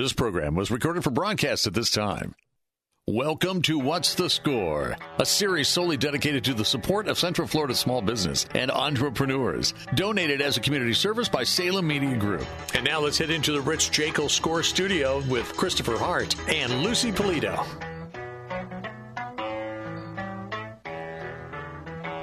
This program was recorded for broadcast at this time. Welcome to What's the Score, a series solely dedicated to the support of Central Florida small business and entrepreneurs. Donated as a community service by Salem Media Group. And now let's head into the Rich Jekyll Score Studio with Christopher Hart and Lucy Polito.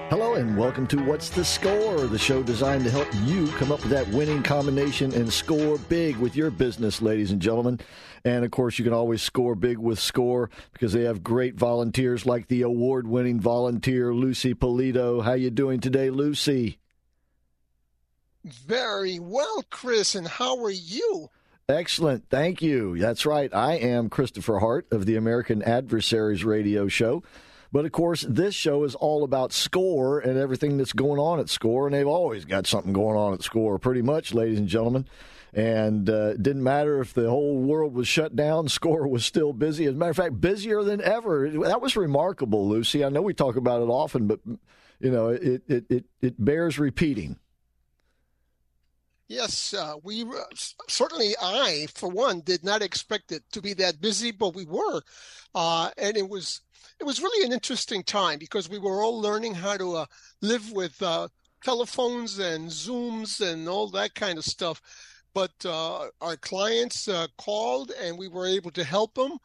Hello and welcome to What's the Score, the show designed to help you come up with that winning combination and score big with your business, ladies and gentlemen. And of course, you can always score big with Score because they have great volunteers like the award-winning volunteer Lucy Polito. How you doing today, Lucy? Very well, Chris. And how are you? Excellent. Thank you. That's right. I am Christopher Hart of the American Adversaries Radio Show. But of course, this show is all about score and everything that's going on at score. And they've always got something going on at score, pretty much, ladies and gentlemen. And uh, it didn't matter if the whole world was shut down, score was still busy. As a matter of fact, busier than ever. That was remarkable, Lucy. I know we talk about it often, but you know, it it it, it bears repeating. Yes, uh, we uh, certainly I, for one, did not expect it to be that busy, but we were, uh, and it was it was really an interesting time because we were all learning how to uh, live with uh, telephones and Zooms and all that kind of stuff. But our clients called and we were able to help them.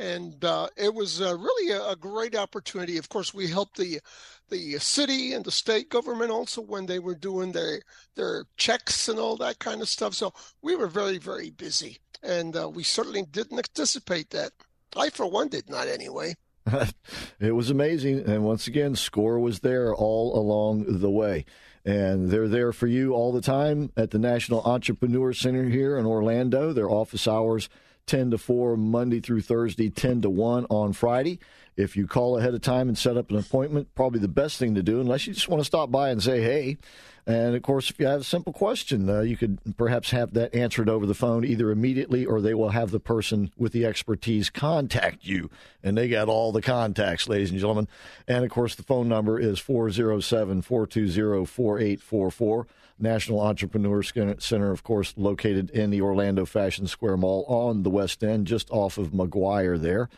And uh, it was uh, really a, a, great opportunity. Of course, we helped the the city and the state government also when they were doing their their checks and all that kind of stuff. So we were very very busy, and we certainly didn't anticipate that. I, for one, did not anyway. it was amazing. And once again, Score was there all along the way. And they're there for you all the time at the National Entrepreneur Center here in Orlando. Their office hours 10 to 4 Monday through Thursday, 10 to 1 on Friday. If you call ahead of time and set up an appointment, probably the best thing to do, unless you just want to stop by and say, hey, and of course, if you have a simple question, uh, you could perhaps have that answered over the phone either immediately or they will have the person with the expertise contact you. And they got all the contacts, ladies and gentlemen. And of course, the phone number is 407 420 4844. National Entrepreneur Center, of course, located in the Orlando Fashion Square Mall on the West End, just off of Maguire there.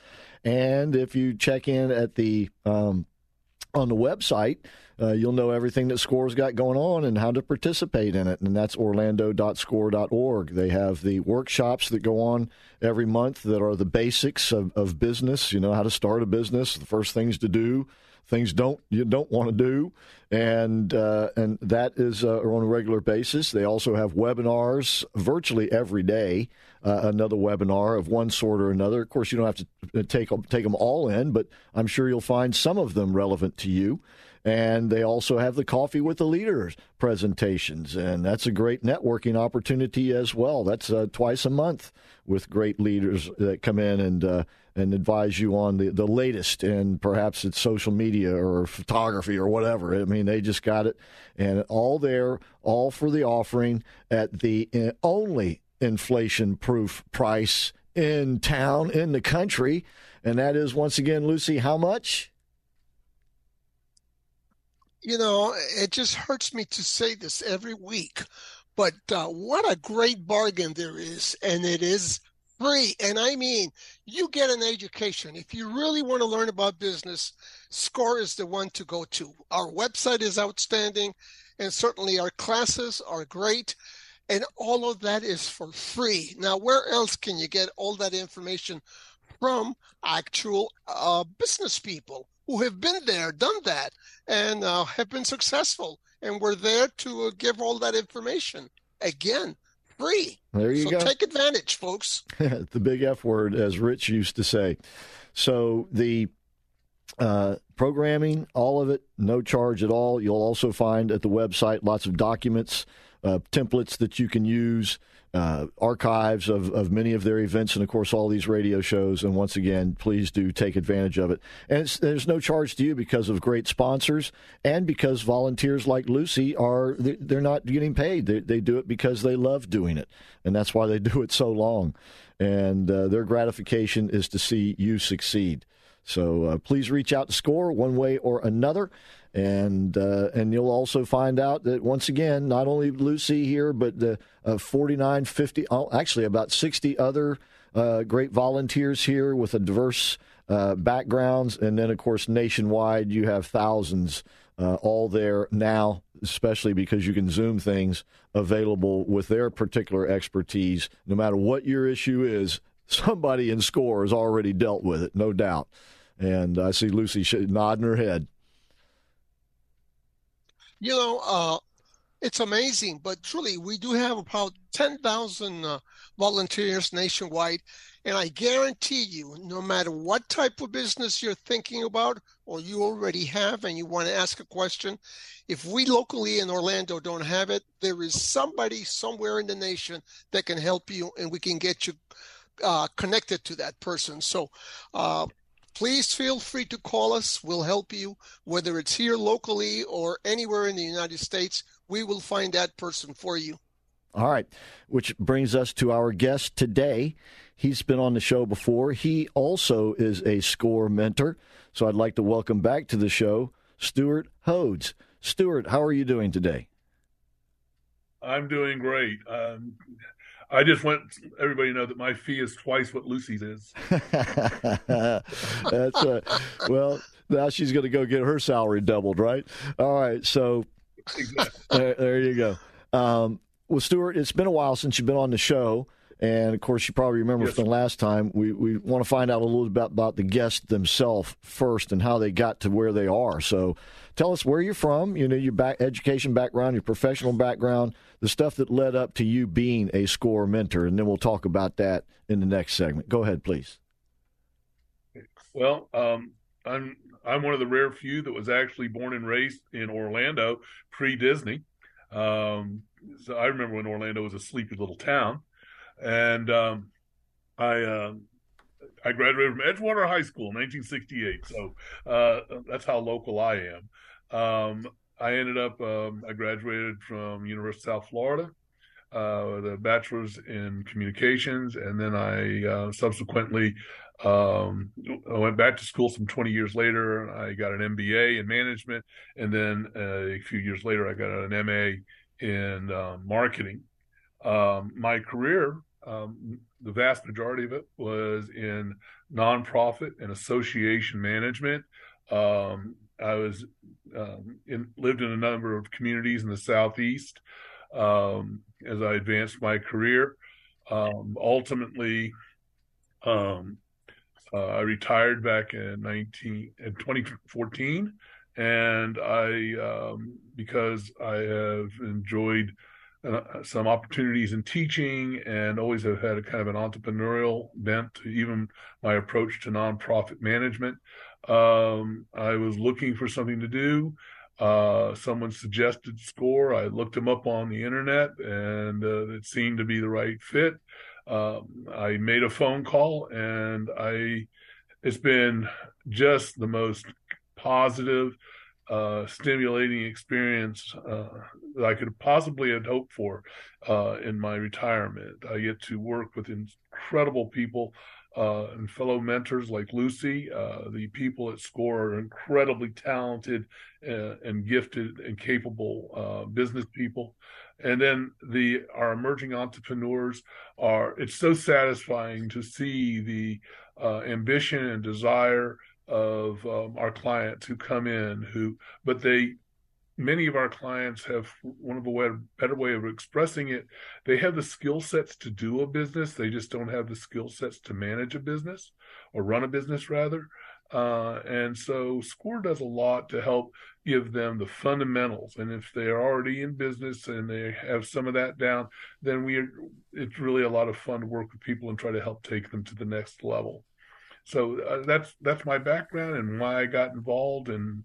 And if you check in at the um, on the website, uh, you'll know everything that Score's got going on and how to participate in it. And that's orlando.score.org. They have the workshops that go on every month that are the basics of, of business, you know, how to start a business, the first things to do, things don't you don't want to do, and uh, and that is uh, on a regular basis. They also have webinars virtually every day. Uh, another webinar of one sort or another. Of course, you don't have to uh, take take them all in, but I'm sure you'll find some of them relevant to you. And they also have the Coffee with the Leaders presentations, and that's a great networking opportunity as well. That's uh, twice a month with great leaders that come in and uh, and advise you on the, the latest, and perhaps it's social media or photography or whatever. I mean, they just got it, and all there, all for the offering at the uh, only inflation proof price in town, in the country. And that is, once again, Lucy, how much? you know, it just hurts me to say this every week, but uh, what a great bargain there is. And it is free. And I mean, you get an education. If you really want to learn about business, SCORE is the one to go to. Our website is outstanding, and certainly our classes are great. And all of that is for free. Now, where else can you get all that information from actual uh, business people? who have been there, done that, and uh, have been successful. And we're there to uh, give all that information again, free. There you so go. Take advantage, folks. the big F word, as Rich used to say. So the uh, programming, all of it, no charge at all. You'll also find at the website lots of documents, uh, templates that you can use, uh, archives of, of many of their events, and of course, all these radio shows. And once again, please do take advantage of it. And there's no charge to you because of great sponsors and because volunteers like Lucy are, they're not getting paid. They, they do it because they love doing it. And that's why they do it so long. And uh, their gratification is to see you succeed. So uh, please reach out to SCORE one way or another. And uh, and you'll also find out that once again, not only Lucy here, but the uh, 49, 50, oh, actually about 60 other uh, great volunteers here with a diverse uh, backgrounds. And then, of course, nationwide, you have thousands uh, all there now, especially because you can Zoom things available with their particular expertise. No matter what your issue is, somebody in SCORE has already dealt with it, no doubt. And I see Lucy nodding her head. You know, uh, it's amazing, but truly, we do have about 10,000 uh, volunteers nationwide. And I guarantee you, no matter what type of business you're thinking about or you already have and you want to ask a question, if we locally in Orlando don't have it, there is somebody somewhere in the nation that can help you and we can get you uh, connected to that person. So uh, please feel free to call us. We'll help you, whether it's here locally or anywhere in the United States. We will find that person for you. All right, which brings us to our guest today. He's been on the show before. He also is a score mentor. So I'd like to welcome back to the show Stuart Hodes. Stuart, how are you doing today? I'm doing great. Um, I just want everybody to know that my fee is twice what Lucy's is. That's right. Well, now she's going to go get her salary doubled, right? All right. So exactly. there, there, you go. Um, well, Stuart, it's been a while since you've been on the show. And of course, you probably remember yes. from the last time, we, we want to find out a little bit about, the guests themselves first and how they got to where they are. So tell us where you're from, you know, your back, education background, your professional background, the stuff that led up to you being a score mentor. And then we'll talk about that in the next segment. Go ahead, please. Well, um, I'm I'm one of the rare few that was actually born and raised in Orlando pre Disney. Um, so I remember when Orlando was a sleepy little town and um, I uh, I graduated from Edgewater High School in 1968. So uh, that's how local I am. Um, I ended up um, I graduated from University of South Florida uh, with a bachelor's in communications, and then I uh, subsequently um, I went back to school some 20 years later. I got an MBA in management, and then uh, a few years later, I got an MA in uh, marketing. Um, my career um, the vast majority of it was in nonprofit and association management. Um, I was um, in, lived in a number of communities in the southeast um, as I advanced my career. Um, ultimately, um, uh, I retired back in 19 in 2014, and I because I have enjoyed uh, some opportunities in teaching and always have had a kind of an entrepreneurial bent to even my approach to nonprofit management. Um, I was looking for something to do. Uh, someone suggested SCORE. I looked them up on the internet and uh, it seemed to be the right fit. Um, I made a phone call and I, it's been just the most positive, uh, stimulating experience uh, that I could possibly have hoped for uh, in my retirement. I get to work with incredible people uh, and fellow mentors like Lucy. Uh, the people at SCORE are incredibly talented uh, and gifted and capable business people. And then the our emerging entrepreneurs are. It's so satisfying to see the ambition and desire of um, our clients who come in who but they many of our clients have one of a way, better way of expressing it. They have the skill sets to do a business. They just don't have the skill sets to manage a business or run a business rather. Uh, and so score does a lot to help give them the fundamentals. And if they are already in business and they have some of that down then we are, it's really a lot of fun to work with people and try to help take them to the next level So uh, that's that's my background and why I got involved, and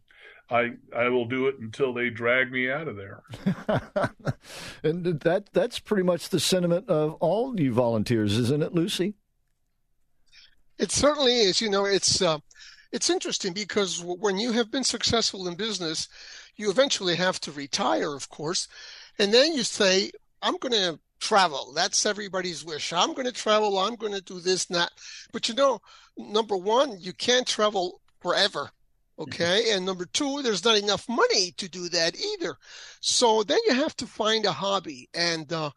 I I will do it until they drag me out of there. and that that's pretty much the sentiment of all you volunteers, isn't it, Lucy? It certainly is. You know, it's uh, it's interesting because when you have been successful in business, you eventually have to retire, of course, and then you say, "I'm going to travel. That's everybody's wish. I'm going to travel. I'm going to do this, and that." But you know, number one, you can't travel forever. Okay. And number two, there's not enough money to do that either. So then you have to find a hobby. And, uh,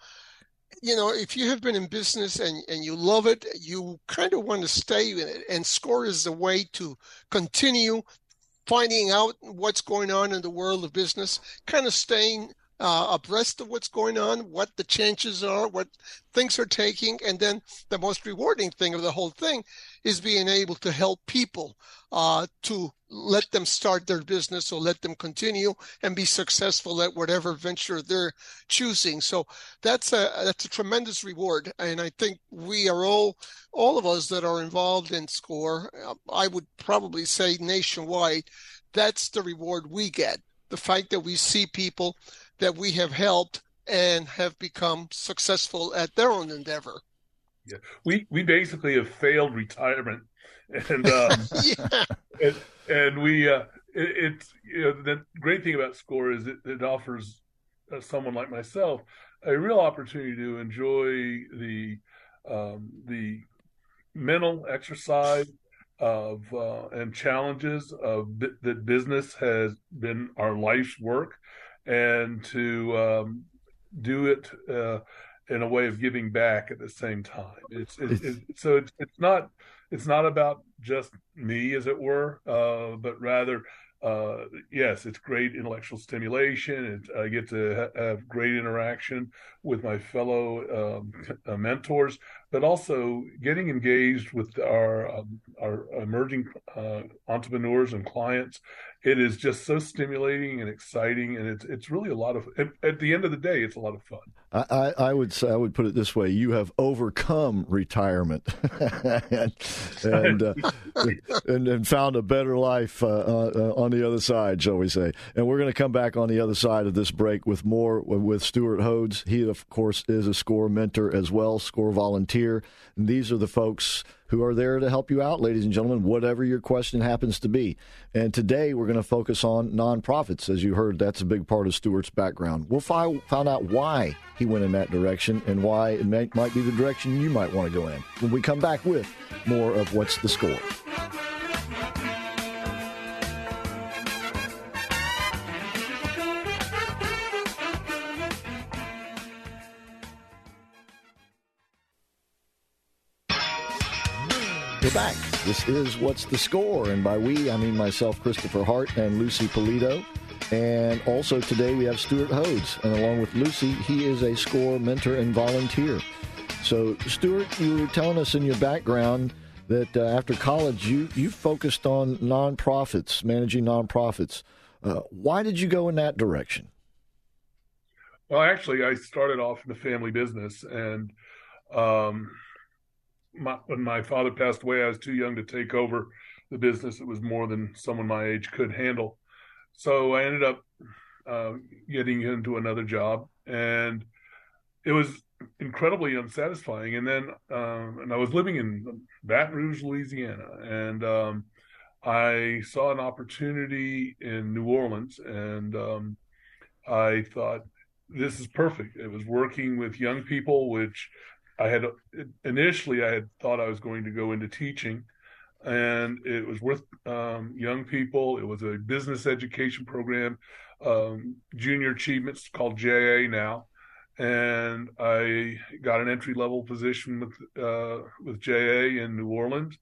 you know, if you have been in business and, and you love it, you kind of want to stay in it. And SCORE is a way to continue finding out what's going on in the world of business, kind of staying uh, abreast of what's going on, what the changes are, what things are taking. And then the most rewarding thing of the whole thing is being able to help people uh, to let them start their business or let them continue and be successful at whatever venture they're choosing. So that's a that's a tremendous reward, and I think we are all all of us that are involved in SCORE. I would probably say nationwide, that's the reward we get. The fact that we see people that we have helped and have become successful at their own endeavor. Yeah, we we basically have failed retirement, and um, yeah. and, and, we uh, it, it's you know the great thing about Score is it, it offers uh, someone like myself a real opportunity to enjoy the um, the mental exercise of uh, and challenges of that business has been our life's work, and to um, do it uh, in a way of giving back at the same time. It's, it's, it's so it's, it's not it's not about just me, as it were, uh, but rather uh, yes, it's great intellectual stimulation. It, I get to ha- have great interaction with my fellow um, uh, mentors, but also getting engaged with our um, our emerging uh, entrepreneurs and clients. It is just so stimulating and exciting, and it's it's really a lot of. At, the end of the day, it's a lot of fun. I, I would say I would put it this way: you have overcome retirement and and, uh, and, and found a better life uh, uh, on the other side, shall we say? And we're going to come back on the other side of this break with more with Stuart Hodes. He, of course, is a SCORE mentor as well, SCORE volunteer. And these are the folks who are there to help you out, ladies and gentlemen, whatever your question happens to be. And today we're going to focus on nonprofits. As you heard, that's a big part of Stuart's background. We'll find, find out why he went in that direction and why it may, might be the direction you might want to go in when we come back with more of What's the Score. This is What's the Score? And by we, I mean myself, Christopher Hart, and Lucy Polito. And also today we have Stuart Hodes. And along with Lucy, he is a SCORE mentor and volunteer. So, Stuart, you were telling us in your background that uh, after college you, you focused on nonprofits, managing nonprofits. Uh, why did you go in that direction? Well, actually, I started off in the family business and um, my, when my father passed away, I was too young to take over the business. It was more than someone my age could handle. So I ended up uh, getting into another job, and it was incredibly unsatisfying. And then, um, and I was living in Baton Rouge, Louisiana, and um, I saw an opportunity in New Orleans, and um, I thought this is perfect. It was working with young people, which I had initially I had thought I was going to go into teaching, and it was with um, young people. It was a business education program, um, junior achievements called JA now, and I got an entry level position with uh, with JA in New Orleans,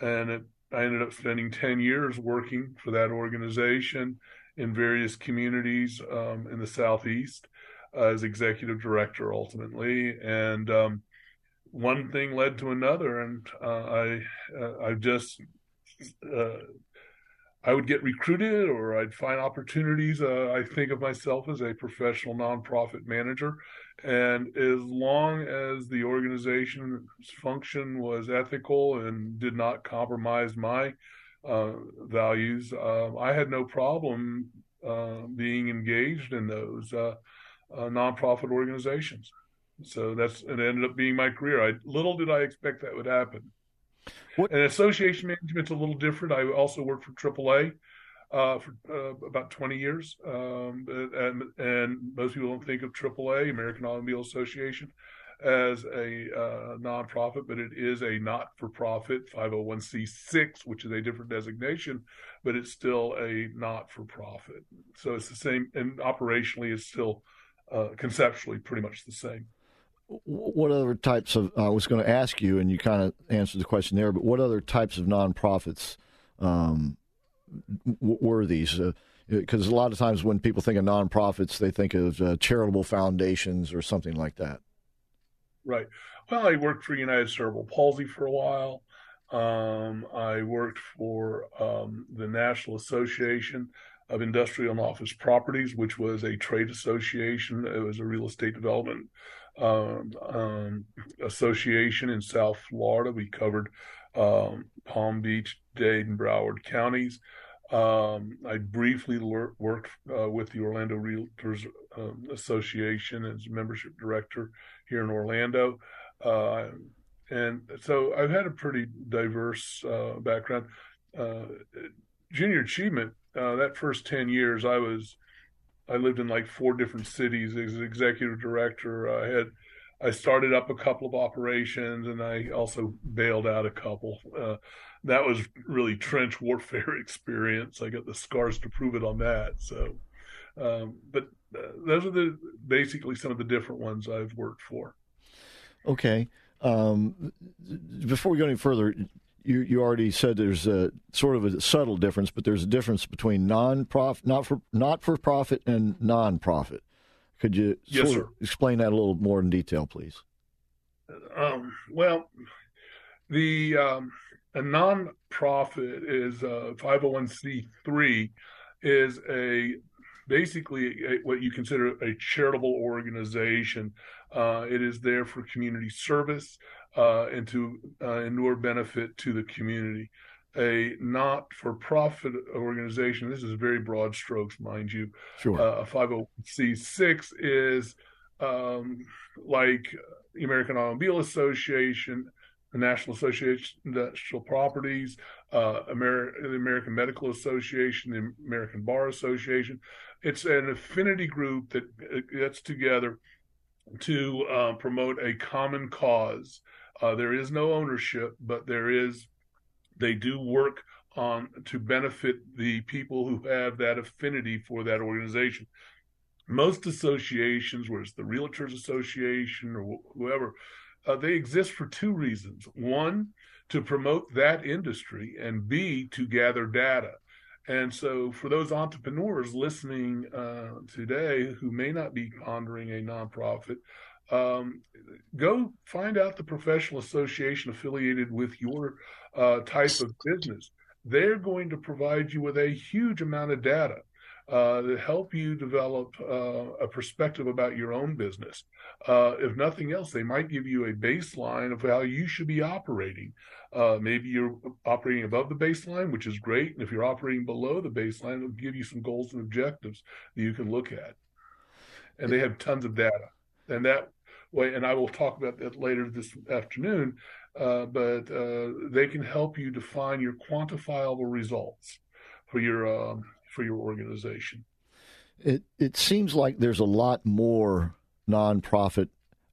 and it, I ended up spending ten years working for that organization in various communities um, in the southeast as executive director ultimately, and um, one thing led to another, and uh, I uh, I just uh, I would get recruited or I'd find opportunities. Uh, I think of myself as a professional nonprofit manager. And as long as the organization's function was ethical and did not compromise my uh, values, uh, I had no problem being engaged in those nonprofit organizations. So that's it ended up being my career. I little did I expect that would happen. What? And association management's a little different. I also worked for AAA uh, for uh, about 20 years, um, and, and most people don't think of AAA, American Automobile Association, as a uh, nonprofit, but it is a not-for-profit 501c6, which is a different designation, but it's still a not-for-profit. So it's the same, and operationally, it's still uh, conceptually pretty much the same what other types of I was going to ask you, and you kind of answered the question there. But what other types of nonprofits um, were these? Because uh, a lot of times when people think of nonprofits, they think of uh, charitable foundations or something like that. Right. Well, I worked for United Cerebral Palsy for a while. Um, I worked for um, the National Association of Industrial and Office Properties, which was a trade association. It was a real estate development um, um, association in South Florida. We covered um, Palm Beach, Dade, and Broward counties. Um, I briefly worked uh, with the Orlando Realtors um, Association as membership director here in Orlando. Uh, and so I've had a pretty diverse uh, background. Uh, junior achievement, uh, that first 10 years, I was I lived in like four different cities as executive director. I had I started up a couple of operations, and I also bailed out a couple. Uh, that was really trench warfare experience. I got the scars to prove it on that. So, um, but uh, those are the basically some of the different ones I've worked for. Okay. Um, before we go any further, you you already said there's a sort of a subtle difference, but there's a difference between non-profit, not for not for profit, and non-profit. Could you yes, sort of explain that a little more in detail, please? Um, well, the um, a non-profit is a 501c3 is a basically a, what you consider a charitable organization. Uh, it is there for community service uh, and to uh, inure benefit to the community. A not-for-profit organization. This is very broad strokes, mind you. Sure. Uh, a 501c6 is um, like the American Automobile Association, the National Association of Industrial Properties, uh, Amer- the American Medical Association, the American Bar Association. It's an affinity group that uh, gets together to uh, promote a common cause uh, there is no ownership, but there is, they do work on to benefit the people who have that affinity for that organization. Most associations, whether it's the Realtors Association or wh- whoever, uh, they exist for two reasons. One, to promote that industry, and B, to gather data. And so, for those entrepreneurs listening uh, today who may not be pondering a nonprofit, um, go find out the professional association affiliated with your uh, type of business. They're going to provide you with a huge amount of data uh, to help you develop uh, a perspective about your own business. Uh, if nothing else, they might give you a baseline of how you should be operating. Uh, maybe you're operating above the baseline, which is great. And if you're operating below the baseline, it'll give you some goals and objectives that you can look at. And they have tons of data. And that way, and I will talk about that later this afternoon. Uh, but uh, they can help you define your quantifiable results for your um, for your organization. It it seems like there's a lot more nonprofit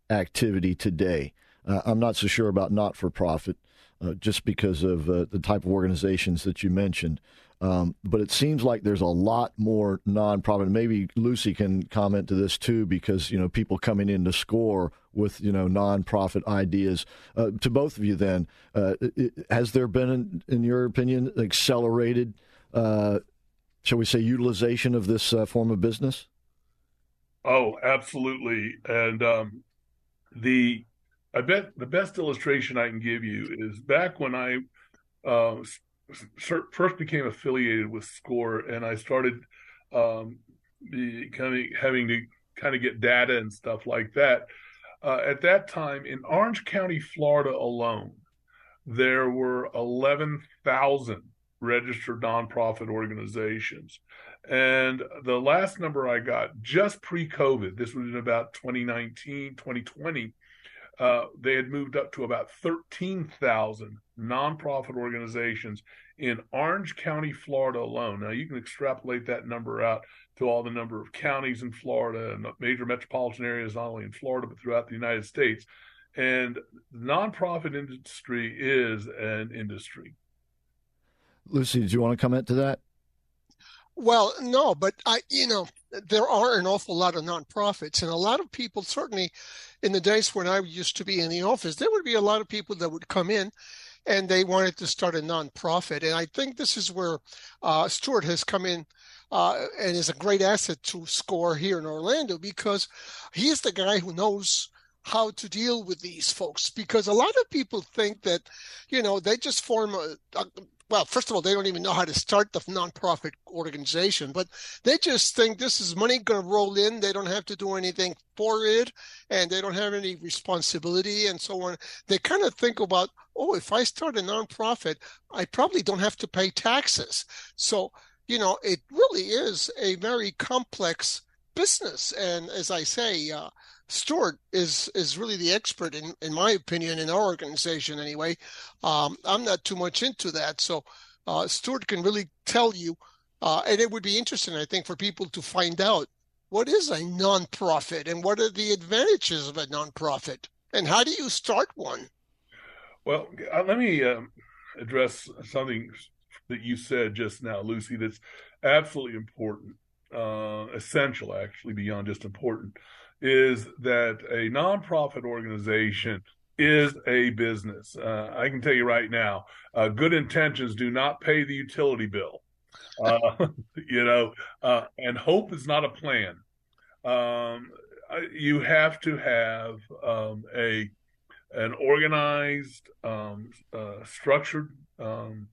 activity today. Uh, I'm not so sure about not for profit, uh, just because of uh, the type of organizations that you mentioned. Um, but it seems like there's a lot more nonprofit. Maybe Lucy can comment to this too, because you know people coming in to score with you know nonprofit ideas. Uh, to both of you, then, uh, it, has there been, in your opinion, accelerated, uh, shall we say, utilization of this form of business? Oh, absolutely. And um, the I bet the best illustration I can give you is back when I uh, first became affiliated with SCORE, and I started um, becoming having to kind of get data and stuff like that. Uh, at that time, in Orange County, Florida alone, there were 11,000 registered nonprofit organizations. And the last number I got just pre COVID, this was in about 2019, 2020, uh, they had moved up to about 13,000 nonprofit organizations in Orange County, Florida alone. Now, you can extrapolate that number out to all the number of counties in Florida and major metropolitan areas, not only in Florida, but throughout the United States. And the nonprofit industry is an industry. Lucy, do you want to comment to that? Well, no, but I, you know, there are an awful lot of nonprofits, and a lot of people, certainly in the days when I used to be in the office, there would be a lot of people that would come in and they wanted to start a nonprofit. And I think this is where uh, Stuart has come in uh, and is a great asset to score here in Orlando because he's the guy who knows how to deal with these folks because a lot of people think that you know they just form a, a, well first of all they don't even know how to start the nonprofit organization but they just think this is money going to roll in. They don't have to do anything for it and they don't have any responsibility and so on. They kind of think about oh if i start a nonprofit i probably don't have to pay taxes. So you know it really is a very complex business. And as i say uh, Stuart is is really the expert in in my opinion in our organization anyway. Um, I'm not too much into that, so uh, Stuart can really tell you, uh, and it would be interesting, I think, for people to find out what is a nonprofit and what are the advantages of a nonprofit and how do you start one. Well, uh, let me um, address something that you said just now, Lucy. That's absolutely important, uh, essential, actually, beyond just important is that a nonprofit organization is a business. Uh, I can tell you right now, uh, good intentions do not pay the utility bill. Uh, you know, uh, and hope is not a plan. Um, you have to have um, a an organized, um, uh, structured um,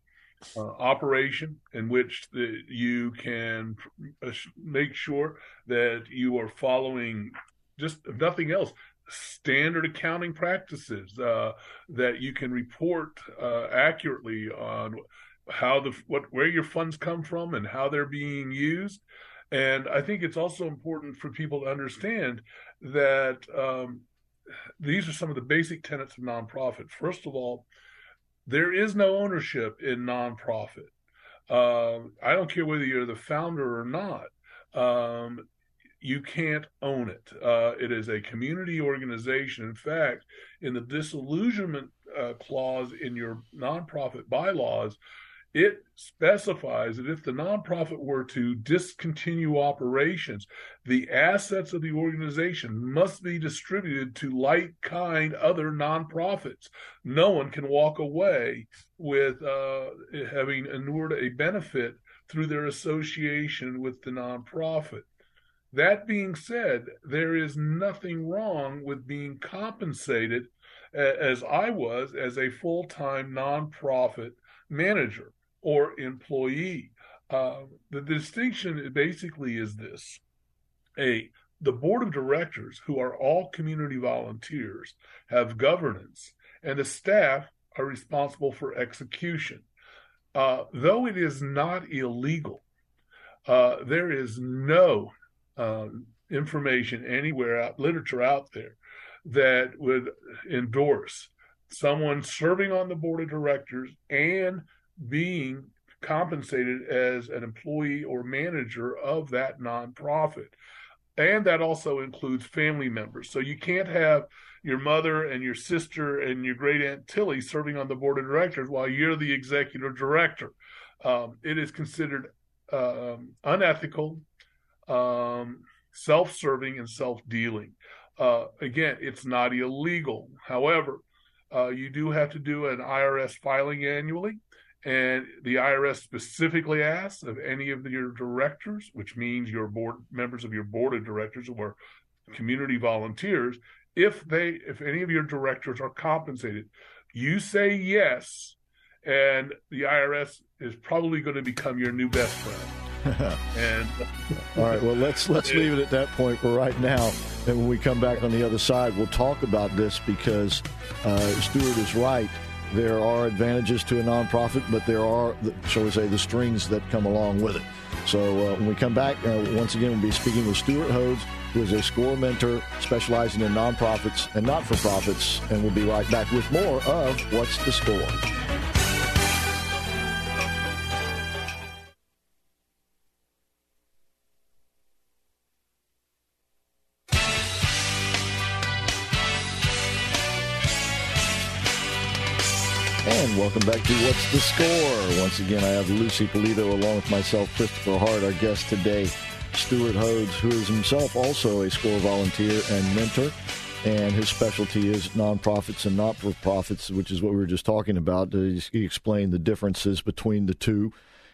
uh, operation in which the, you can make sure that you are following just nothing else, standard accounting practices uh, that you can report uh, accurately on how the what where your funds come from and how they're being used. And I think it's also important for people to understand that um, these are some of the basic tenets of nonprofit. First of all, there is no ownership in nonprofit. Uh, I don't care whether you're the founder or not. Um, you can't own it. Uh, it is a community organization. In fact, in the disillusionment uh, clause in your nonprofit bylaws, it specifies that if the nonprofit were to discontinue operations, the assets of the organization must be distributed to like kind other nonprofits. No one can walk away with uh, having inured a benefit through their association with the nonprofit. That being said, there is nothing wrong with being compensated as I was as a full time nonprofit manager or employee. Uh, the distinction basically is this a the board of directors, who are all community volunteers, have governance, and the staff are responsible for execution. Uh, though it is not illegal, uh, there is no um, information anywhere out, literature out there that would endorse someone serving on the board of directors and being compensated as an employee or manager of that nonprofit. And that also includes family members. So you can't have your mother and your sister and your great aunt Tilly serving on the board of directors while you're the executive director. Um, it is considered um, unethical, um, self serving and self dealing. Uh, again, it's not illegal. However, uh, you do have to do an IRS filing annually. And the IRS specifically asks of any of your directors, which means your board members of your board of directors who are community volunteers, if they if any of your directors are compensated, you say yes, and the IRS is probably going to become your new best friend. And all right, well let's let's leave it at that point for right now. And when we come back on the other side, we'll talk about this because uh, Stuart is right. There are advantages to a nonprofit, but there are, shall we say, the strings that come along with it. So uh, when we come back, uh, once again, we'll be speaking with Stuart Hodes, who is a SCORE mentor specializing in nonprofits and not for profits. And we'll be right back with more of What's the Score? Welcome back to What's the Score? Once again, I have Lucy Polito along with myself, Christopher Hart, our guest today, Stuart Hodes, who is himself also a SCORE volunteer and mentor. And his specialty is nonprofits and not for profits, which is what we were just talking about. He explained the differences between the two.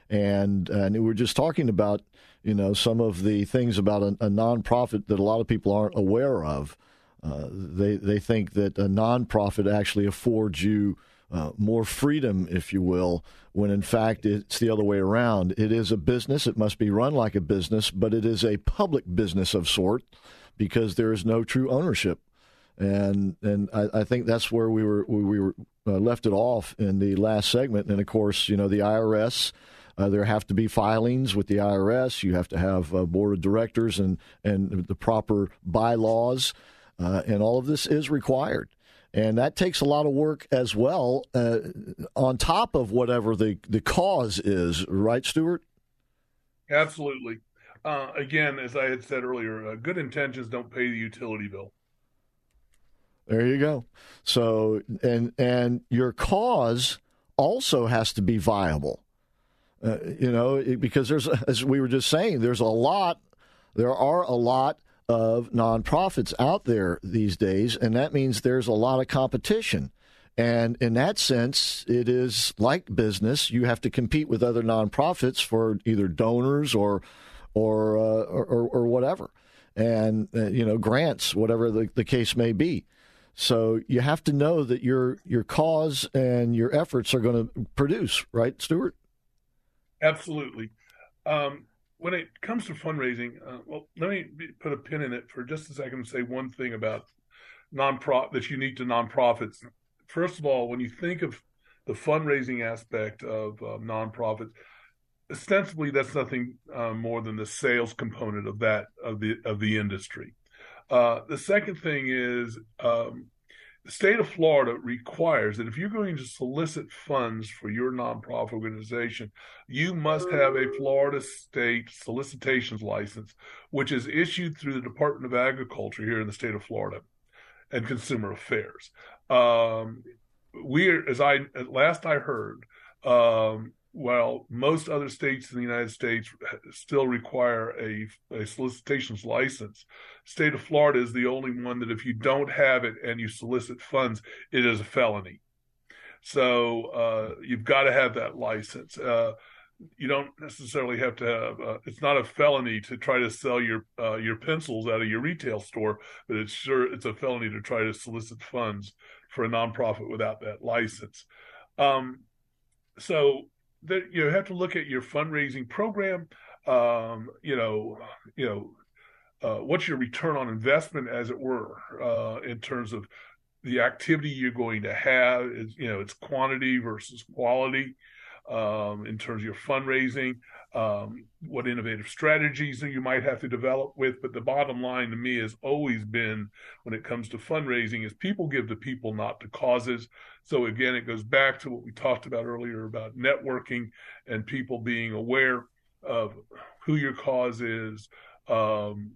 And, and we were just talking about, you know, some of the things about a, a nonprofit that a lot of people aren't aware of. Uh, they, they think that a nonprofit actually affords you uh, more freedom, if you will, when in fact it's the other way around. It is a business, it must be run like a business, but it is a public business of sort because there is no true ownership. And and I, I think that's where we were we were uh, left it off in the last segment. And of course, you know the IRS. Uh, there have to be filings with the IRS. You have to have a board of directors and and the proper bylaws, uh, and all of this is required and that takes a lot of work as well, uh, on top of whatever the the cause is, right, Stuart? Absolutely. Uh, again, as I had said earlier, uh, good intentions don't pay the utility bill. There you go. So, and and your cause also has to be viable. Uh, you know, because there's, as we were just saying, there's a lot. There are a lot of nonprofits out there these days, and that means there's a lot of competition. And in that sense, it is like business. You have to compete with other nonprofits for either donors or or uh, or, or, whatever, and uh, you know grants, whatever the, the case may be. So you have to know that your your cause and your efforts are going to produce, right, Stuart? Absolutely. Um, when it comes to fundraising, uh, well, let me put a pin in it for just a second and say one thing about nonprofit that's unique to nonprofits. First of all, when you think of the fundraising aspect of uh, nonprofits, ostensibly that's nothing uh, more than the sales component of that of the of the industry. Uh, the second thing is um, the state of Florida requires that if you're going to solicit funds for your nonprofit organization, you must have a Florida state solicitations license, which is issued through the Department of Agriculture here in the state of Florida and Consumer Affairs. Um, we, as I at last I heard, um, while most other states in the United States still require a, a solicitations license, state of Florida is the only one that if you don't have it and you solicit funds, it is a felony. So uh, you've got to have that license. Uh, you don't necessarily have to have. Uh, it's not a felony to try to sell your uh, your pencils out of your retail store, but it's sure it's a felony to try to solicit funds for a nonprofit without that license. Um, so that you have to look at your fundraising program. Um, you know, you know, uh, what's your return on investment, as it were, uh, in terms of the activity you're going to have. Is you know, it's quantity versus quality um, in terms of your fundraising um, what innovative strategies you might have to develop with. But the bottom line to me has always been when it comes to fundraising is people give to people, not to causes. So again, it goes back to what we talked about earlier about networking and people being aware of who your cause is, um,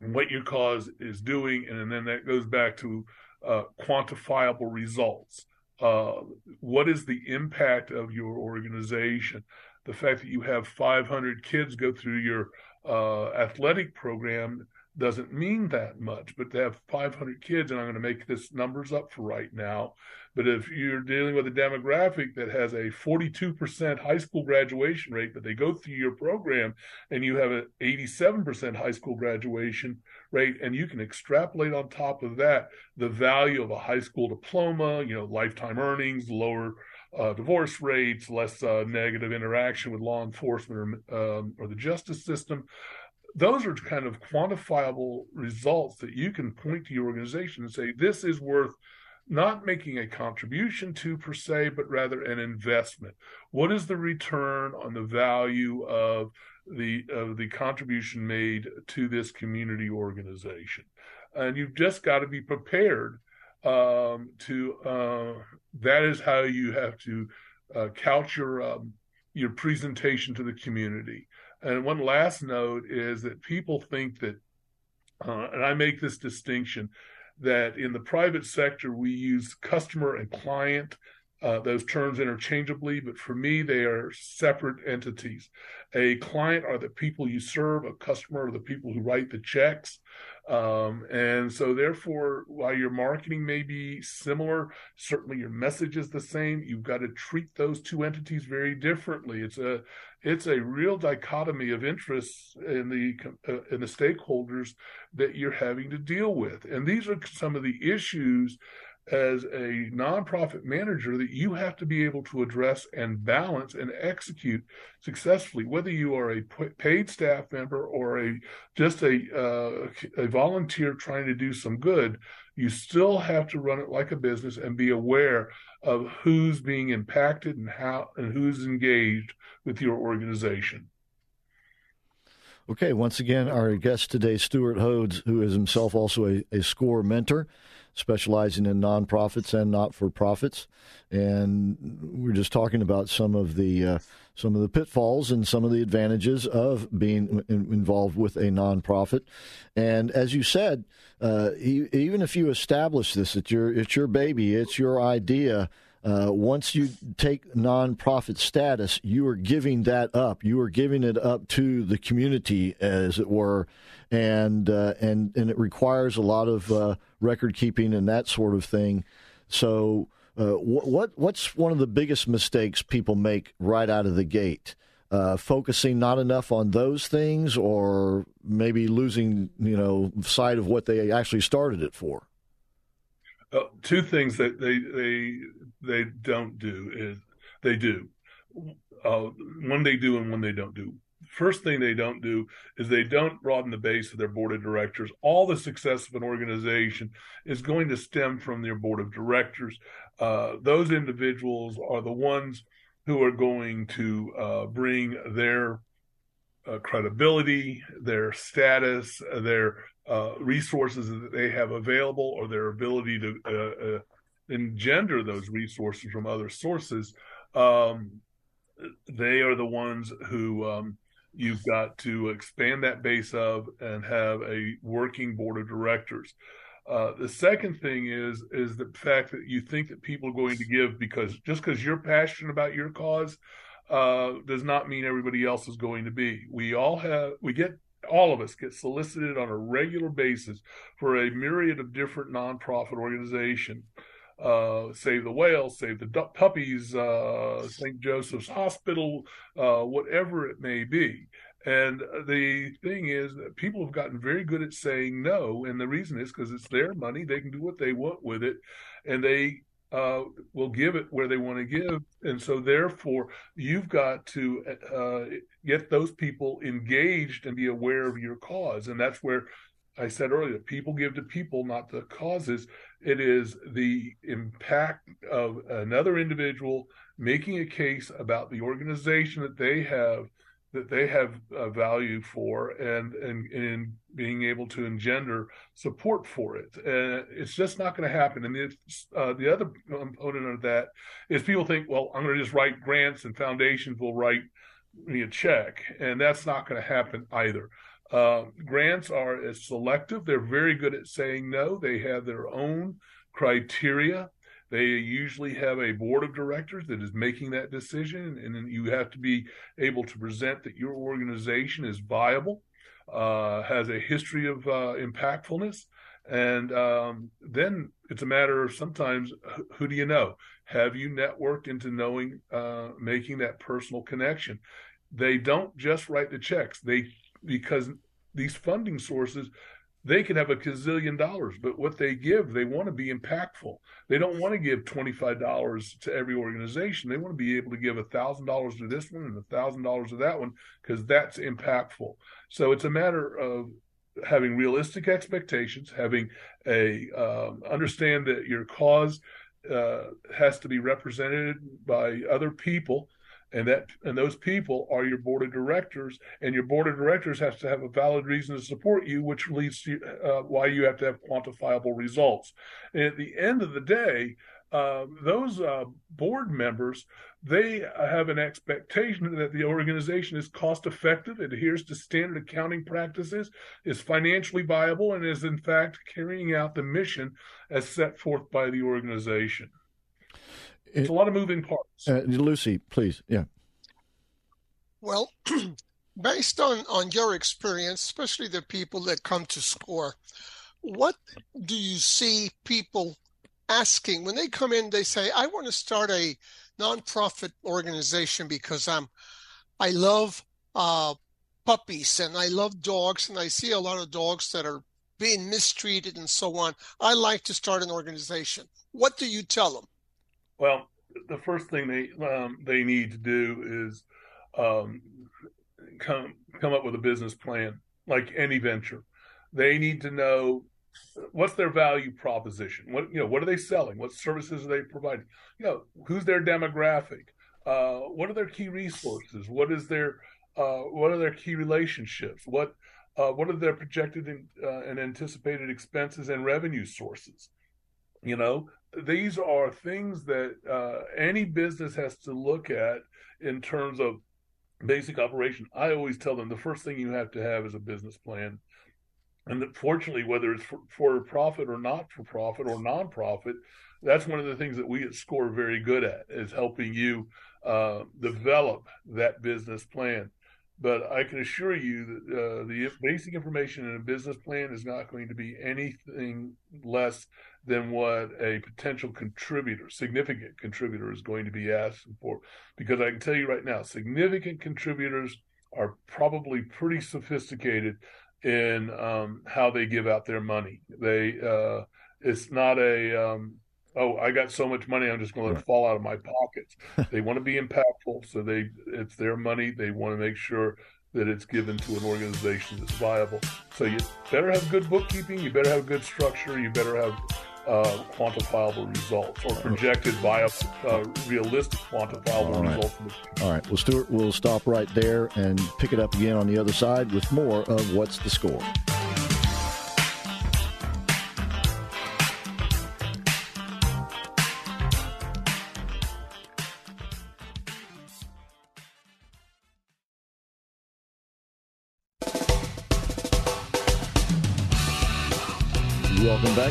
what your cause is doing, and then that goes back to uh, quantifiable results. Uh, what is the impact of your organization? the fact that you have 500 kids go through your uh, athletic program doesn't mean that much. But to have 500 kids, and I'm going to make this numbers up for right now, but if you're dealing with a demographic that has a 42% high school graduation rate, but they go through your program and you have an 87% high school graduation rate, and you can extrapolate on top of that the value of a high school diploma, you know, lifetime earnings, lower uh, divorce rates, less uh, negative interaction with law enforcement or, um, or the justice system. Those are kind of quantifiable results that you can point to your organization and say, this is worth not making a contribution to per se, but rather an investment. What is the return on the value of the of the contribution made to this community organization? And you've just got to be prepared um, to. Uh, that is how you have to uh, couch your um, your presentation to the community. And one last note is that people think that, uh, and I make this distinction that in the private sector, we use customer and client, uh, those terms interchangeably, but for me, they are separate entities. A client are the people you serve, a customer are the people who write the checks. Um, and so, therefore, while your marketing may be similar, certainly your message is the same. You've got to treat those two entities very differently. It's a it's a real dichotomy of interests in the uh, in the stakeholders that you're having to deal with, and these are some of the issues as a nonprofit manager that you have to be able to address and balance and execute successfully whether you are a paid staff member or a just a uh, a volunteer trying to do some good you still have to run it like a business and be aware of who's being impacted and how and who's engaged with your organization Okay, once again, our guest today, Stuart Hodes, who is himself also a, a SCORE mentor specializing in nonprofits and not for profits. And we're just talking about some of the uh, some of the pitfalls and some of the advantages of being involved with a nonprofit. And as you said, uh, even if you establish this, it's your it's your baby, it's your idea. Uh, once you take nonprofit status, you are giving that up. You are giving it up to the community, as it were, and uh, and and it requires a lot of uh, record keeping and that sort of thing. So, uh, what what's one of the biggest mistakes people make right out of the gate? Uh, focusing not enough on those things, or maybe losing you know sight of what they actually started it for. Uh, two things that they they they don't do is they do. Uh, one they do and one they don't do. First thing they don't do is they don't broaden the base of their board of directors. All the success of an organization is going to stem from their board of directors. Uh, those individuals are the ones who are going to uh, bring their uh, credibility, their status, their uh, resources that they have available, or their ability to uh, uh, engender those resources from other sources. Um, they are the ones who um, you've got to expand that base of and have a working board of directors. Uh, the second thing is is the fact that you think that people are going to give because just because you're passionate about your cause uh, does not mean everybody else is going to be. We all have we get all of us get solicited on a regular basis for a myriad of different nonprofit organizations. Uh, save the whales, save the puppies, uh, St. Joseph's Hospital, uh, whatever it may be. And the thing is that people have gotten very good at saying no. And the reason is because it's their money. They can do what they want with it. And they uh, will give it where they want to give. And so, therefore, you've got to uh, get those people engaged and be aware of your cause. And that's where I said earlier, people give to people, not the causes. It is the impact of another individual making a case about the organization that they have that they have a value for and and in being able to engender support for it and it's just not going to happen and uh, the other component of that is people think well i'm going to just write grants and foundations will write me a check and that's not going to happen either uh, grants are as selective. They're very good at saying no. They have their own criteria. They usually have a board of directors that is making that decision, and you have to be able to present that your organization is viable, uh, has a history of uh, impactfulness, and um, then it's a matter of sometimes who do you know? Have you networked into knowing, uh, making that personal connection? They don't just write the checks. They because these funding sources they could have a gazillion dollars, but what they give, they want to be impactful. They don't want to give $25 to every organization. They want to be able to give $1,000 to this one and $1,000 to that one because that's impactful. So it's a matter of having realistic expectations, having a um, understand that your cause uh, has to be represented by other people and that and those people are your board of directors and your board of directors has to have a valid reason to support you which leads to uh, why you have to have quantifiable results. And at the end of the day uh, those uh, board members they have an expectation that the organization is cost effective adheres to standard accounting practices is financially viable and is in fact carrying out the mission as set forth by the organization it's a lot of moving parts. Uh, Lucy, please. Yeah. Well, based on, on your experience, especially the people that come to SCORE, what do you see people asking when they come in? They say, "I want to start a nonprofit organization because I'm, I love uh, puppies and I love dogs, and I see a lot of dogs that are being mistreated and so on. I like to start an organization." What do you tell them? Well, the first thing they um, they need to do is um, come come up with a business plan, like any venture. They need to know what's their value proposition. What you know, what are they selling? What services are they providing? You know, who's their demographic? Uh, what are their key resources? What is their uh, what are their key relationships? What uh, what are their projected in, uh, and anticipated expenses and revenue sources? You know, these are things that uh, any business has to look at in terms of basic operation. I always tell them the first thing you have to have is a business plan. And that fortunately, whether it's for, for profit or not for profit or nonprofit, that's one of the things that we at SCORE are very good at is helping you uh, develop that business plan. But I can assure you that uh, the basic information in a business plan is not going to be anything less than what a potential contributor, significant contributor, is going to be asking for. Because I can tell you right now, significant contributors are probably pretty sophisticated in um, how they give out their money. They uh, it's not a um, oh I got so much money I'm just going to let it fall out of my pockets. they want to be impactful, so they it's their money. They want to make sure that it's given to an organization that's viable. So you better have good bookkeeping. You better have good structure. You better have uh, quantifiable results or projected viable, uh, realistic quantifiable All right. results. All right. Well, Stuart, we'll stop right there and pick it up again on the other side with more of What's the Score?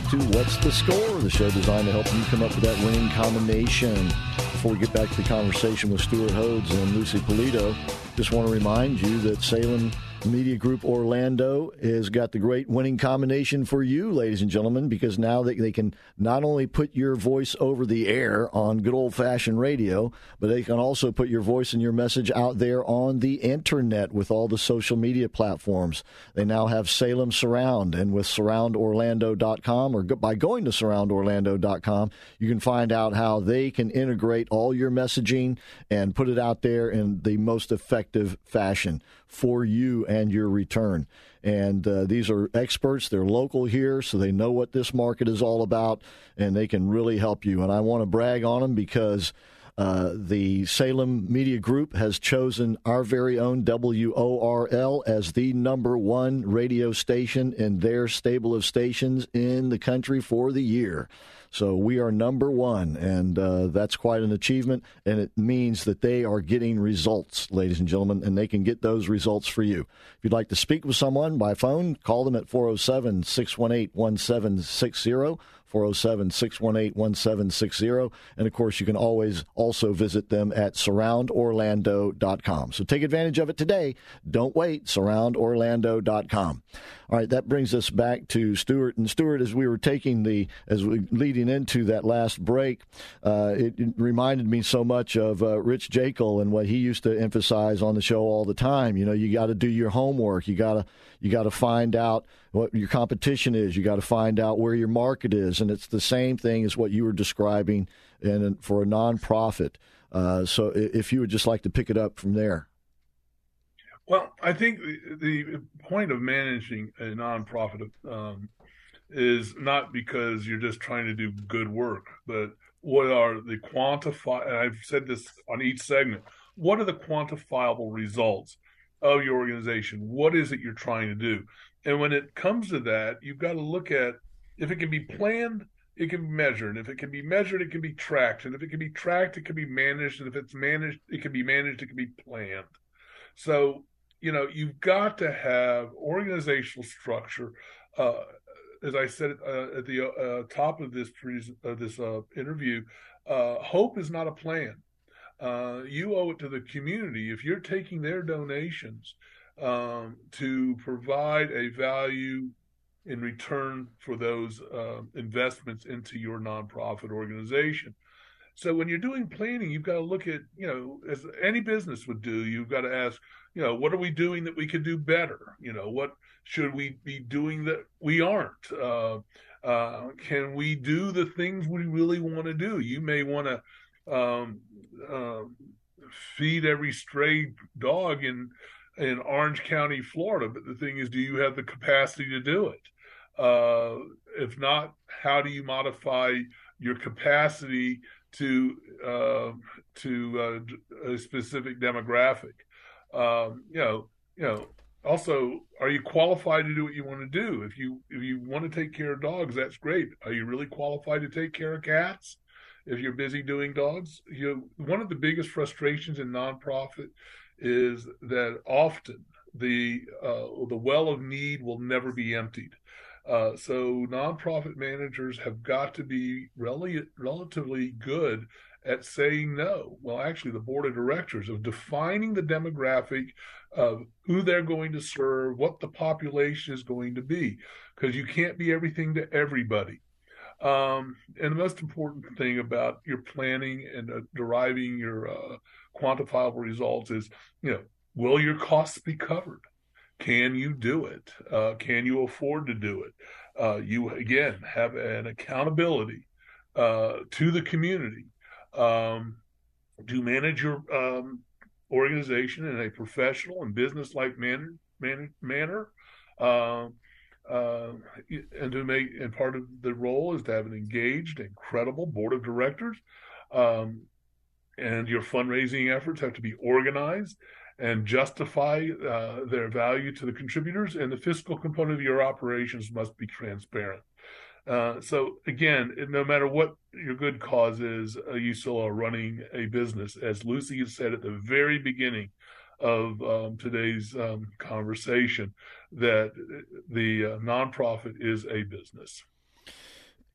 To What's the Score, the show designed to help you come up with that winning combination. Before we get back to the conversation with Stuart Hodes and Lucy Polito, just want to remind you that Salem Media Group Orlando has got the great winning combination for you, ladies and gentlemen, because now they, they can not only put your voice over the air on good old fashioned radio, but they can also put your voice and your message out there on the internet with all the social media platforms. They now have Salem Surround, and with surroundorlando.com or by going to surroundorlando.com, you can find out how they can integrate all your messaging and put it out there in the most effective fashion for you and your return. And uh, these are experts. They're local here, so they know what this market is all about, and they can really help you. And I want to brag on them because uh, the Salem Media Group has chosen our very own WORL as the number one radio station in their stable of stations in the country for the year. So we are number one, and uh, that's quite an achievement. And it means that they are getting results, ladies and gentlemen, and they can get those results for you. If you'd like to speak with someone by phone, call them at 407 618 1760. 407 618 1760. And of course, you can always also visit them at surroundorlando.com. So take advantage of it today. Don't wait, surroundorlando.com. All right, that brings us back to Stuart. And Stuart, as we were taking the, as we leading into that last break, uh, it, it, reminded me so much of uh, Rich Jekyll and what he used to emphasize on the show all the time. You know, you got to do your homework. You got to you got to find out what your competition is. You got to find out where your market is, and it's the same thing as what you were describing in for a nonprofit. Uh, so, if you would just like to pick it up from there. Well, I think the, point of managing a nonprofit um, is not because you're just trying to do good work, but what are the quantify? And I've said this on each segment. What are the quantifiable results of your organization? What is it you're trying to do? And when it comes to that, you've got to look at if it can be planned, it can be measured. If it can be measured, it can be tracked. And if it can be tracked, it can be managed. And if it's managed, it can be managed, it can be planned. So you know, you've got to have organizational structure. Uh, as I said uh, at the uh, top of this this uh, interview, uh, hope is not a plan. Uh, you owe it to the community if you're taking their donations um, to provide a value in return for those investments into your nonprofit organization. So when you're doing planning, you've got to look at, you know, as any business would do, you've got to ask, you know, what are we doing that we could do better? You know, what should we be doing that we aren't? Uh, uh, can we do the things we really want to do? You may want to um, uh, feed every stray dog in in Orange County, Florida, but the thing is, do you have the capacity to do it? Uh, if not, how do you modify your capacity to uh, to uh, a specific demographic. Um, you know, you know. Also, are you qualified to do what you want to do? If you if you want to take care of dogs, that's great. Are you really qualified to take care of cats? If you're busy doing dogs, you one of the biggest frustrations in nonprofit is that often the uh, the well of need will never be emptied. Uh, so nonprofit managers have got to be rel- relatively good at saying no. Well, actually, the board of directors of defining the demographic of who they're going to serve, what the population is going to be, because you can't be everything to everybody. Um, and the most important thing about your planning and uh, deriving your uh, quantifiable results is, you know, will your costs be covered? Can you do it? Uh, can you afford to do it? Uh, you again have an accountability uh, to the community um, to manage your um, organization in a professional and business-like manner. Man, manner. Um, uh, and to make and part of the role is to have an engaged and credible board of directors um, and your fundraising efforts have to be organized and justify uh, their value to the contributors, and the fiscal component of your operations must be transparent. Uh, so again, no matter what your good cause is, uh, you still are running a business, as Lucy said at the very beginning of um, today's um, conversation, that the uh, nonprofit is a business.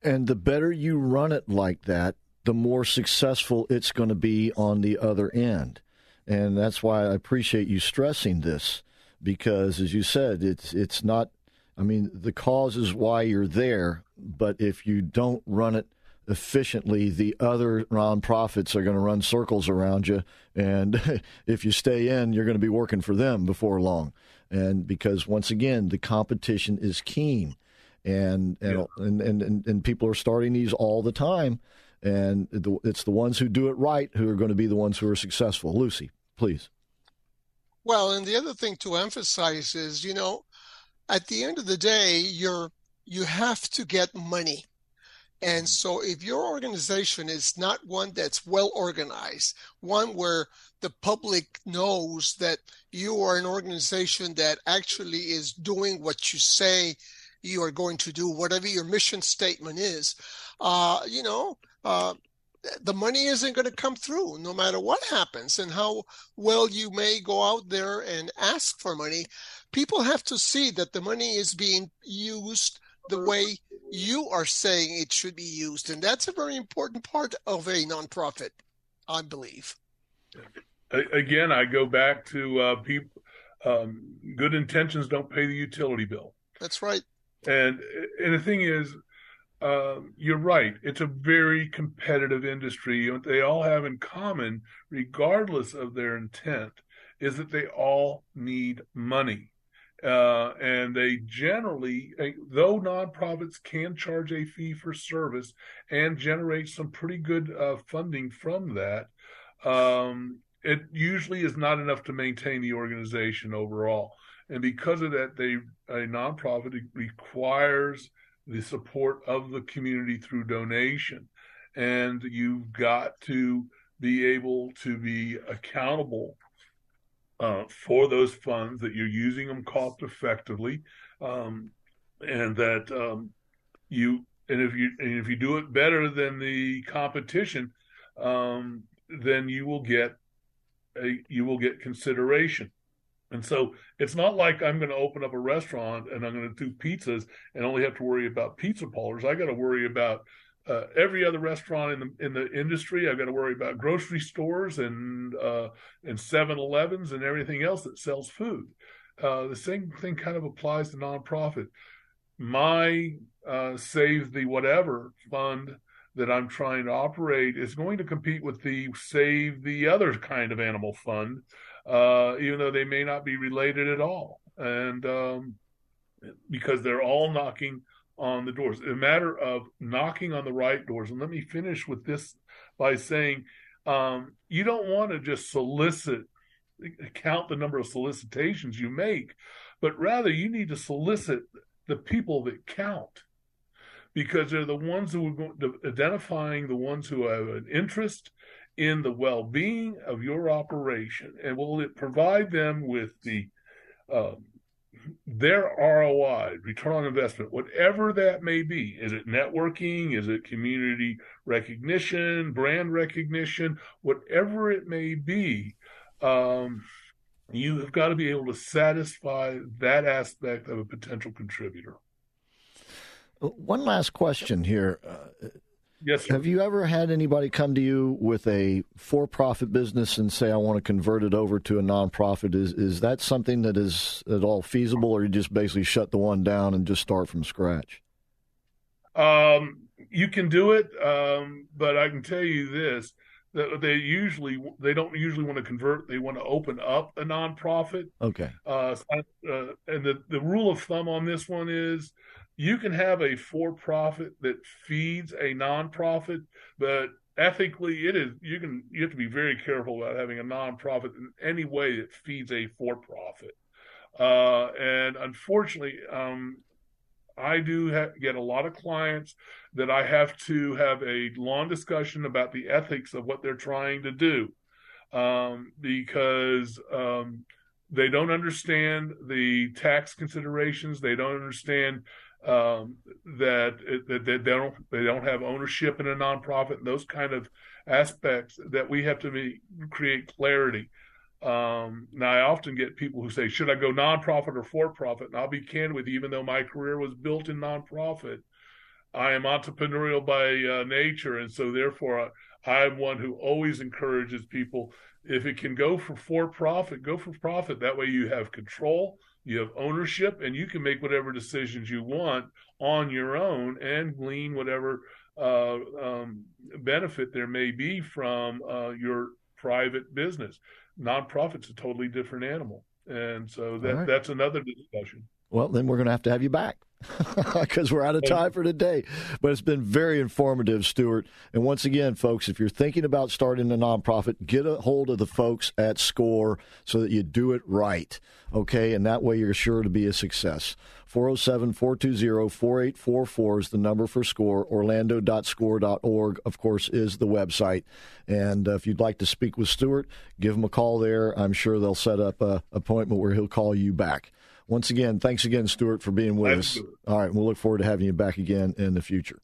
And the better you run it like that, the more successful it's going to be on the other end. And that's why I appreciate you stressing this because, as you said, it's it's not. I mean, the cause is why you're there, but if you don't run it efficiently, the other nonprofits are going to run circles around you, and if you stay in, you're going to be working for them before long. And because once again, the competition is keen, and and yeah. and, and, and, and people are starting these all the time and it's the ones who do it right who are going to be the ones who are successful. Lucy, please. Well, and the other thing to emphasize is, you know, at the end of the day, you're you have to get money. And so if your organization is not one that's well organized, one where the public knows that you are an organization that actually is doing what you say you are going to do, whatever your mission statement is, uh, you know, uh, the money isn't going to come through no matter what happens and how well you may go out there and ask for money. People have to see that the money is being used the way you are saying it should be used. And that's a very important part of a nonprofit, I believe. Again, I go back to uh, people. Um, good intentions don't pay the utility bill. That's right. And and the thing is, uh, you're right. It's a very competitive industry. What they all have in common, regardless of their intent, is that they all need money. Uh, and they generally, though nonprofits can charge a fee for service and generate some pretty good uh, funding from that, um, it usually is not enough to maintain the organization overall. And because of that, they a nonprofit requires the support of the community through donation, and you've got to be able to be accountable uh, for those funds that you're using them cost effectively, um, and that um, you and if you and if you do it better than the competition, um, then you will get a you will get consideration. And so it's not like I'm going to open up a restaurant and I'm going to do pizzas and only have to worry about pizza parlors. I got to worry about uh, every other restaurant in the in the industry. I've got to worry about grocery stores and uh, and Seven Elevens and everything else that sells food. Uh, the same thing kind of applies to nonprofit. My uh, Save the Whatever fund that I'm trying to operate is going to compete with the Save the Other kind of animal fund, uh, even though they may not be related at all, and um, because they're all knocking on the doors. A matter of knocking on the right doors. And let me finish with this by saying um, you don't want to just solicit, count the number of solicitations you make, but rather you need to solicit the people that count because they're the ones who are going to, identifying the ones who have an interest in the well-being of your operation and will it provide them with the um, their ROI, return on investment, whatever that may be. Is it networking? Is it community recognition, brand recognition? Whatever it may be, um, you have got to be able to satisfy that aspect of a potential contributor. One last question here. Uh, Yes. Sir. Have you ever had anybody come to you with a for-profit business and say, "I want to convert it over to a nonprofit"? Is is that something that is at all feasible, or you just basically shut the one down and just start from scratch? Um, you can do it, um, but I can tell you this: that they usually they don't usually want to convert; they want to open up a nonprofit. Okay. Uh, uh, and the the rule of thumb on this one is you can have a for profit that feeds a nonprofit, but ethically it is you can you have to be very careful about having a nonprofit in any way that feeds a for profit. Uh, and unfortunately, um, I do ha- get a lot of clients that I have to have a long discussion about the ethics of what they're trying to do um, because um, they don't understand the tax considerations. They don't understand um, that, that, they don't they don't have ownership in a nonprofit and those kind of aspects that we have to be, create clarity. Um, now, I often get people who say, "Should I go nonprofit or for profit?" And I'll be candid with you, even though my career was built in nonprofit, I am entrepreneurial by uh, nature, and so therefore I, I'm one who always encourages people if it can go for for profit, go for profit. That way, you have control you have ownership and you can make whatever decisions you want on your own and glean whatever uh, um, benefit there may be from uh, your private business. Nonprofit's a totally different animal. And so that, right. that's another discussion. Well, then we're going to have to have you back because we're out of time for today. But it's been very informative, Stuart. And once again, folks, if you're thinking about starting a nonprofit, get a hold of the folks at SCORE so that you do it right. Okay, and that way you're sure to be a success. 407 420 4844 is the number for SCORE. Orlando.score.org, of course, is the website. And uh, if you'd like to speak with Stuart, give him a call there. I'm sure they'll set up an appointment where he'll call you back. Once again, thanks again, Stuart, for being with us. All right, we'll look forward to having you back again in the future.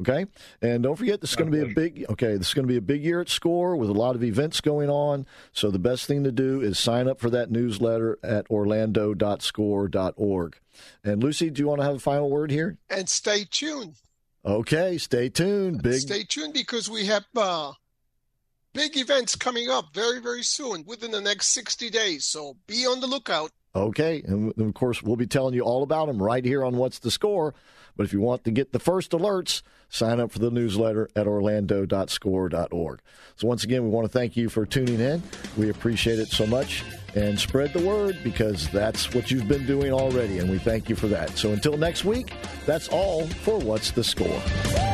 Okay, and don't forget this is going to be a big. Okay, this is going to be a big year at Score with a lot of events going on. So the best thing to do is sign up for that newsletter at orlando.score.org. And Lucy, do you want to have a final word here? And stay tuned. Okay, stay tuned. Big. Stay tuned because we have uh, big events coming up very, very soon within the next 60 days. So be on the lookout. Okay, and of course, we'll be telling you all about them right here on What's the Score. But if you want to get the first alerts, sign up for the newsletter at orlando.score.org. So, once again, we want to thank you for tuning in. We appreciate it so much. And spread the word because that's what you've been doing already, and we thank you for that. So, until next week, that's all for What's the Score.